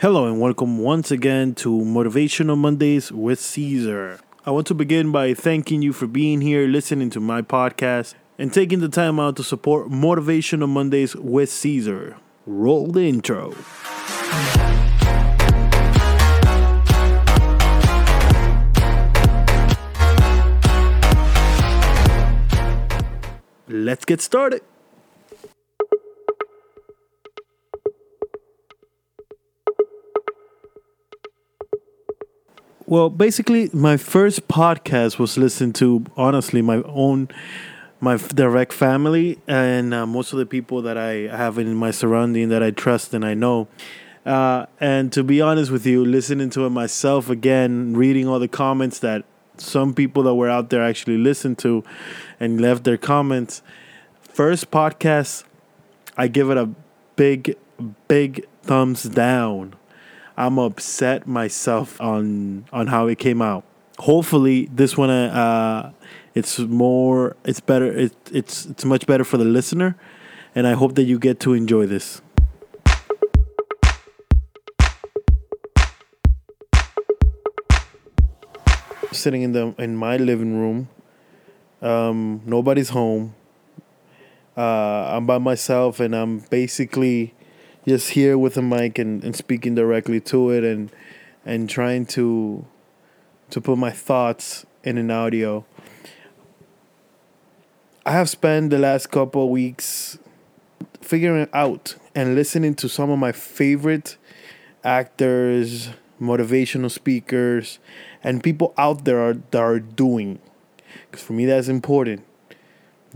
Hello and welcome once again to Motivational Mondays with Caesar. I want to begin by thanking you for being here, listening to my podcast, and taking the time out to support Motivational Mondays with Caesar. Roll the intro. Let's get started. Well, basically, my first podcast was listened to, honestly, my own, my direct family, and uh, most of the people that I have in my surrounding that I trust and I know. Uh, and to be honest with you, listening to it myself again, reading all the comments that some people that were out there actually listened to and left their comments. First podcast, I give it a big, big thumbs down. I'm upset myself on on how it came out. Hopefully, this one uh, it's more, it's better, it, it's it's much better for the listener, and I hope that you get to enjoy this. Sitting in the in my living room, um, nobody's home. Uh, I'm by myself, and I'm basically just here with a mic and, and speaking directly to it and and trying to to put my thoughts in an audio. I have spent the last couple weeks figuring out and listening to some of my favorite actors, motivational speakers, and people out there are, that are doing. Because for me, that's important.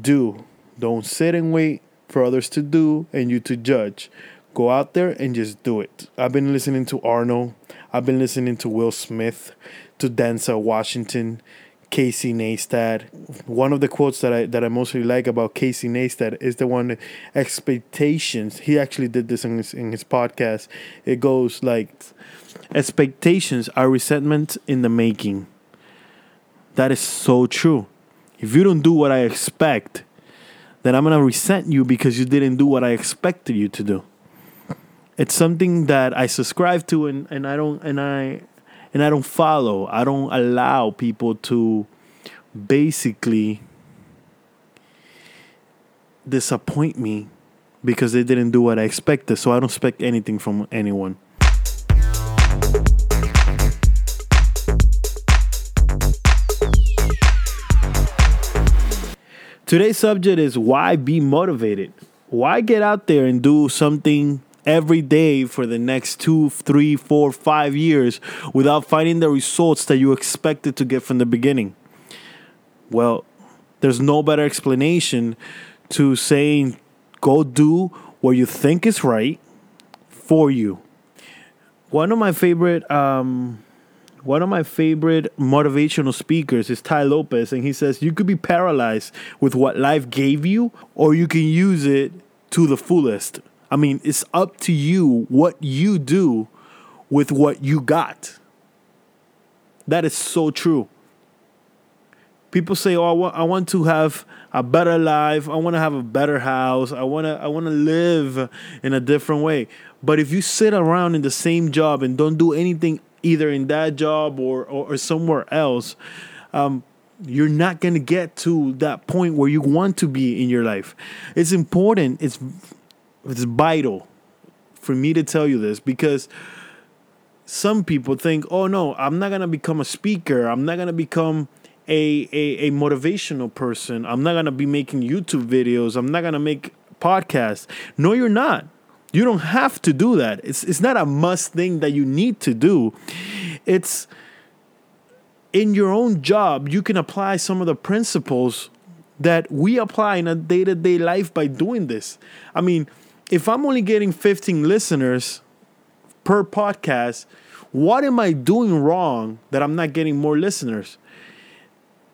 Do. Don't sit and wait for others to do and you to judge. Go out there and just do it. I've been listening to Arnold. I've been listening to Will Smith, to Denzel Washington, Casey Neistat. One of the quotes that I that I mostly like about Casey Neistat is the one expectations. He actually did this in his in his podcast. It goes like expectations are resentment in the making. That is so true. If you don't do what I expect, then I'm gonna resent you because you didn't do what I expected you to do it's something that I subscribe to and, and I don't and I and I don't follow. I don't allow people to basically disappoint me because they didn't do what I expected. So I don't expect anything from anyone. Today's subject is why be motivated? Why get out there and do something every day for the next two, three, four, five years without finding the results that you expected to get from the beginning? Well, there's no better explanation to saying go do what you think is right for you. One of my favorite um, one of my favorite motivational speakers is Tai Lopez, and he says you could be paralyzed with what life gave you, or you can use it to the fullest. I mean, it's up to you what you do with what you got. That is so true. People say, "Oh, I want, I want to have a better life. I want to have a better house. I want to, I want to live in a different way." But if you sit around in the same job and don't do anything either in that job or or, or somewhere else, um, you're not going to get to that point where you want to be in your life. It's important. It's it's vital for me to tell you this because some people think, oh no, I'm not gonna become a speaker. I'm not gonna become a, a, a motivational person. I'm not gonna be making YouTube videos. I'm not gonna make podcasts. No, you're not. You don't have to do that. It's it's not a must thing that you need to do. It's in your own job, you can apply some of the principles that we apply in a day-to-day life by doing this. I mean, if I'm only getting 15 listeners per podcast, what am I doing wrong that I'm not getting more listeners?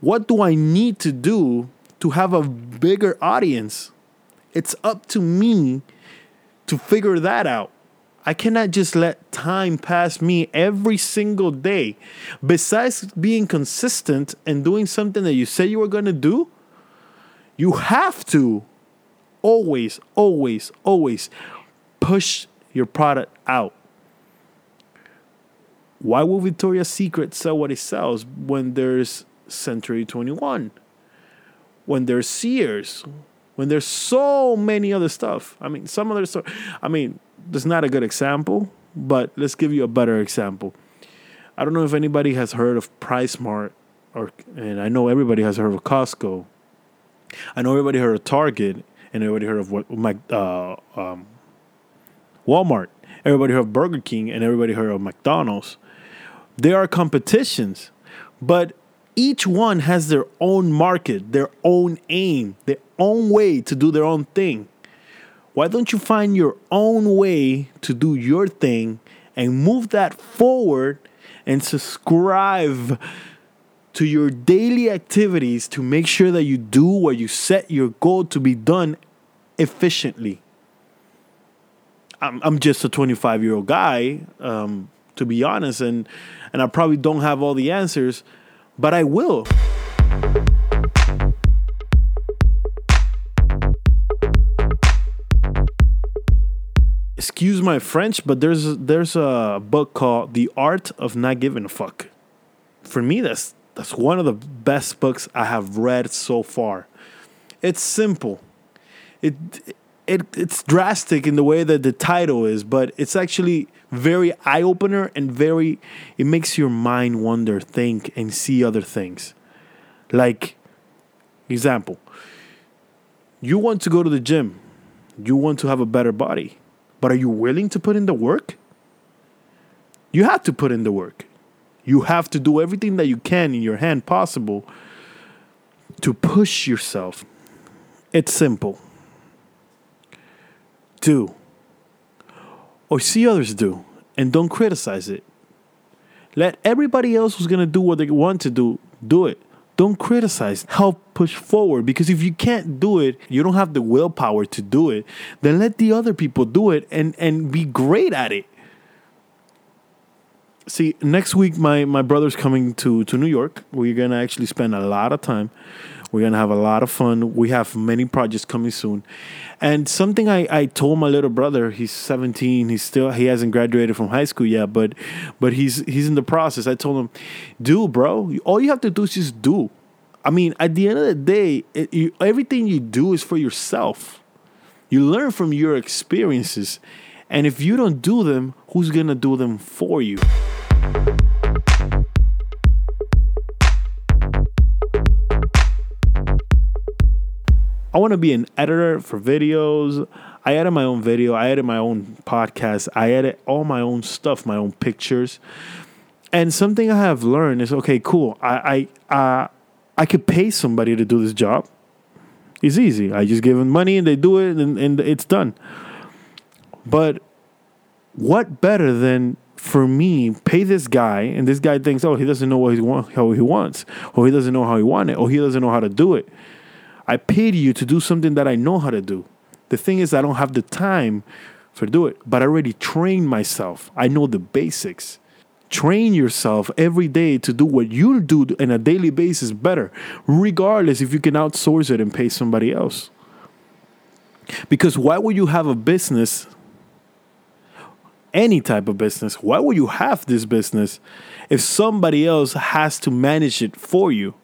What do I need to do to have a bigger audience? It's up to me to figure that out. I cannot just let time pass me every single day. Besides being consistent and doing something that you say you were going to do, you have to always, always, always push your product out. Why will Victoria's Secret sell what it sells when there's Century 21? When there's Sears? When there's so many other stuff? I mean, some other stuff. I mean, that's not a good example, but let's give you a better example. I don't know if anybody has heard of PriceSmart, or and I know everybody has heard of Costco. I know everybody heard of Target, and everybody heard of what my uh, um, Walmart. Everybody heard of Burger King, and everybody heard of McDonald's. There are competitions, but each one has their own market, their own aim, their own way to do their own thing. Why don't you find your own way to do your thing and move that forward and subscribe to your daily activities to make sure that you do what you set your goal to be done efficiently? I'm, I'm just a 25 year old guy, um, to be honest, and, and I probably don't have all the answers, but I will. excuse my French, but there's there's a book called The Art of Not Giving a Fuck. For me, that's that's one of the best books I have read so far. It's simple. It it it's drastic in the way that the title is, but it's actually very eye opener and very it makes your mind wonder, think, and see other things. Like example, you want to go to the gym. You want to have a better body but are you willing to put in the work? You have to put in the work. You have to do everything that you can in your hand possible to push yourself. It's simple. Do. Or see others do and don't criticize it. Let everybody else who's going to do what they want to do do it. Don't criticize. Help push forward because if you can't do it, you don't have the willpower to do it, then let the other people do it and and be great at it. See, next week my my brother's coming to to New York. We're to actually spend a lot of time we're gonna have a lot of fun. We have many projects coming soon. And something I, I told my little brother, he's 17, he's still he hasn't graduated from high school yet, but but he's he's in the process. I told him, do bro, all you have to do is just do. I mean, at the end of the day, it, you, everything you do is for yourself. You learn from your experiences. And if you don't do them, who's to do them for you? I want to be an editor for videos. I edit my own video. I edit my own podcast. I edit all my own stuff, my own pictures. And something I have learned is okay, cool. I I uh, I could pay somebody to do this job. It's easy. I just give them money and they do it and, and it's done. But what better than for me pay this guy and this guy thinks, oh, he doesn't know what he want, how he wants, or he doesn't know how he wants it, or he doesn't know how to do it. I paid you to do something that I know how to do. The thing is, I don't have the time for do it, but I already trained myself. I know the basics. Train yourself every day to do what you do on a daily basis better, regardless if you can outsource it and pay somebody else. Because why would you have a business, any type of business, why would you have this business if somebody else has to manage it for you?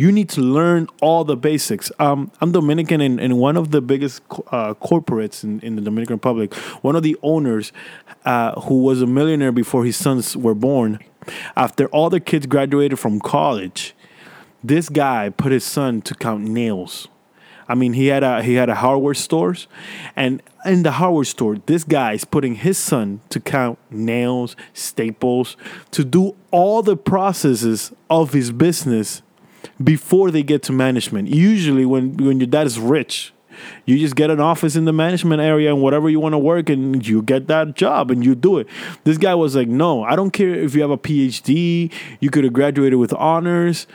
you need to learn all the basics. Um, I'm Dominican, and, and one of the biggest uh, corporates in, in the Dominican Republic, one of the owners uh, who was a millionaire before his sons were born, after all the kids graduated from college, this guy put his son to count nails. I mean, he had a he had a hardware stores, and in the hardware store, this guy is putting his son to count nails, staples, to do all the processes of his business before they get to management. Usually, when when your dad is rich, you just get an office in the management area and whatever you want to work, and you get that job and you do it. This guy was like, "No, I don't care if you have a PhD. You could have graduated with honors."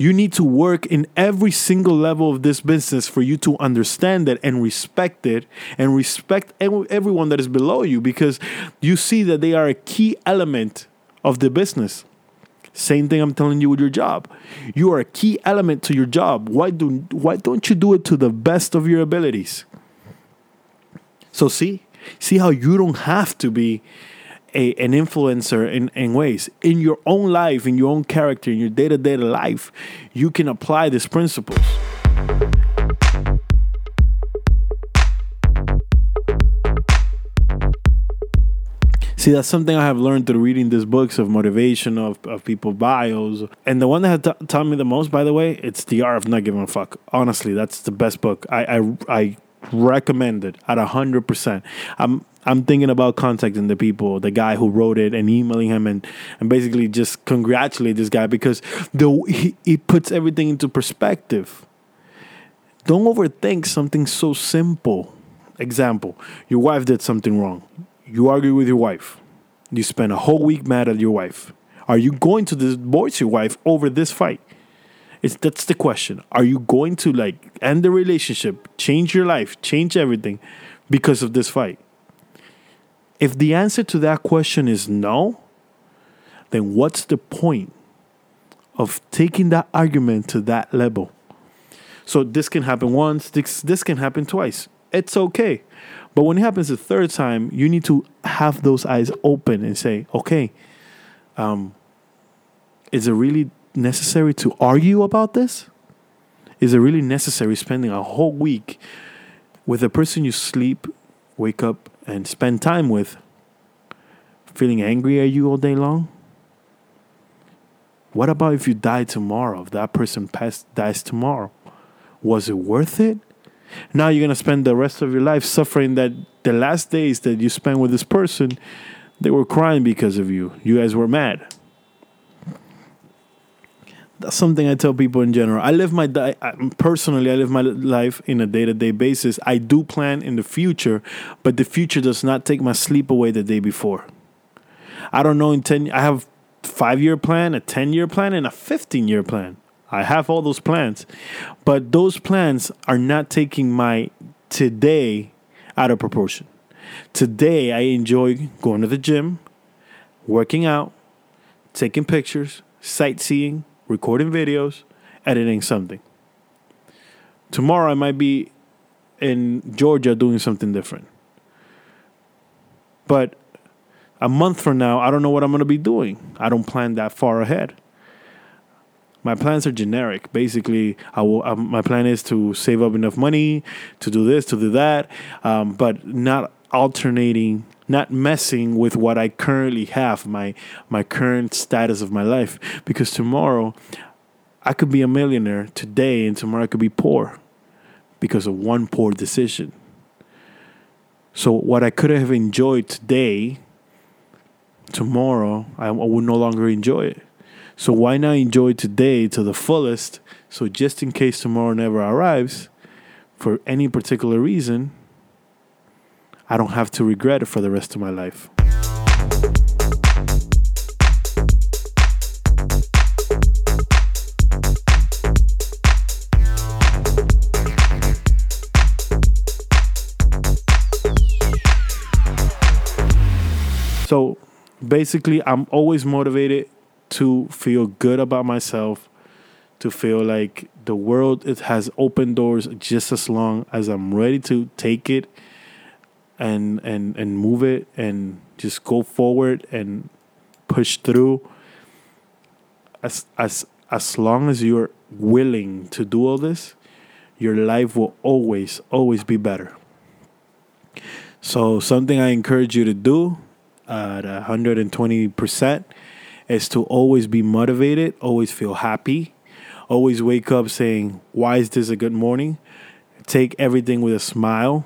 You need to work in every single level of this business for you to understand it and respect it and respect everyone that is below you because you see that they are a key element of the business. Same thing I'm telling you with your job. You are a key element to your job. Why do why don't you do it to the best of your abilities? So see, see how you don't have to be a, an influencer in, in ways in your own life, in your own character, in your day to day life, you can apply these principles. See, that's something I have learned through reading these books of motivation of, of people bios. And the one that t- taught me the most, by the way, it's The Art of Not Giving a Fuck. Honestly, that's the best book. I I, I recommend it at hundred percent. I'm I'm thinking about contacting the people, the guy who wrote it, and emailing him and and basically just congratulate this guy because the he, he puts everything into perspective. Don't overthink something so simple. Example: Your wife did something wrong you argue with your wife. You spend a whole week mad at your wife. Are you going to divorce your wife over this fight? It's that's the question. Are you going to like end the relationship, change your life, change everything because of this fight? If the answer to that question is no, then what's the point of taking that argument to that level? So this can happen once, this this can happen twice. It's okay. But when it happens the third time, you need to have those eyes open and say, okay, um, is it really necessary to argue about this? Is it really necessary spending a whole week with a person you sleep, wake up, and spend time with, feeling angry at you all day long? What about if you die tomorrow? If that person dies tomorrow, was it worth it? Now you're gonna spend the rest of your life suffering that the last days that you spent with this person, they were crying because of you. You guys were mad. That's something I tell people in general. I live my di- personally. I live my life in a day to day basis. I do plan in the future, but the future does not take my sleep away the day before. I don't know in ten. I have five year plan, a ten year plan, and a fifteen year plan. I have all those plans, but those plans are not taking my today out of proportion. Today, I enjoy going to the gym, working out, taking pictures, sightseeing, recording videos, editing something. Tomorrow, I might be in Georgia doing something different. But a month from now, I don't know what I'm going to be doing. I don't plan that far ahead my plans are generic. Basically, I will, um, my plan is to save up enough money to do this, to do that, um, but not alternating, not messing with what I currently have, my my current status of my life. Because tomorrow, I could be a millionaire today, and tomorrow I could be poor because of one poor decision. So what I could have enjoyed today, tomorrow I, I would no longer enjoy it. So why not enjoy today to the fullest? So just in case tomorrow never arrives, for any particular reason, I don't have to regret it for the rest of my life. So basically, I'm always motivated to feel good about myself, to feel like the world it has open doors just as long as I'm ready to take it and and and move it and just go forward and push through. As as as long as you're willing to do all this your life will always always be better. So something i encourage you to do at 120% is to always be motivated, always feel happy, always wake up saying, Why is this a good morning? Take everything with a smile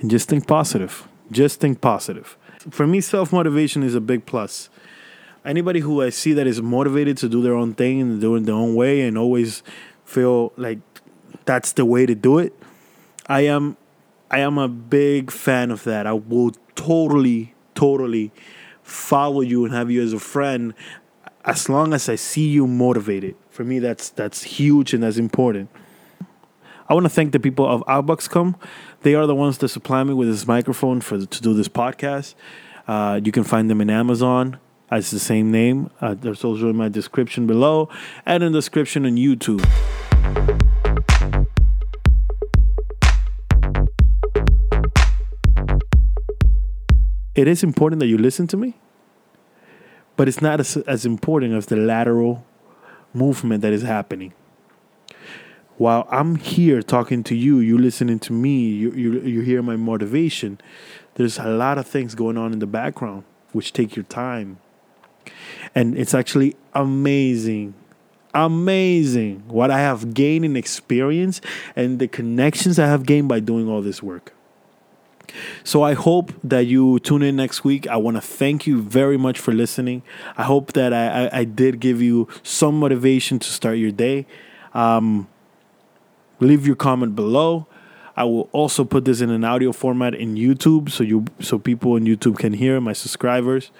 and just think positive. Just think positive. For me, self motivation is a big plus. Anybody who I see that is motivated to do their own thing and do it their own way and always feel like that's the way to do it, I am I am a big fan of that. I will totally, totally follow you and have you as a friend as long as I see you motivated. For me, that's that's huge and that's important. I want to thank the people of Outbuckscom. They are the ones that supply me with this microphone for to do this podcast. Uh, you can find them in Amazon. It's the same name. Uh, there's also in my description below and in the description on YouTube. it is important that you listen to me, but it's not as, as important as the lateral movement that is happening. While I'm here talking to you, you listening to me, you, you, you hear my motivation, there's a lot of things going on in the background which take your time. And it's actually amazing amazing what I have gained in experience and the connections I have gained by doing all this work. So I hope that you tune in next week. I want to thank you very much for listening. I hope that I, I, I did give you some motivation to start your day. Um, leave your comment below. I will also put this in an audio format in YouTube, so you so people in YouTube can hear my subscribers.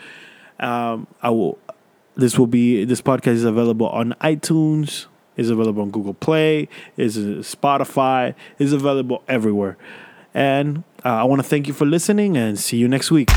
Um, I will. This will be this podcast is available on iTunes. Is available on Google Play. Is Spotify. Is available everywhere. And uh, I want to thank you for listening and see you next week.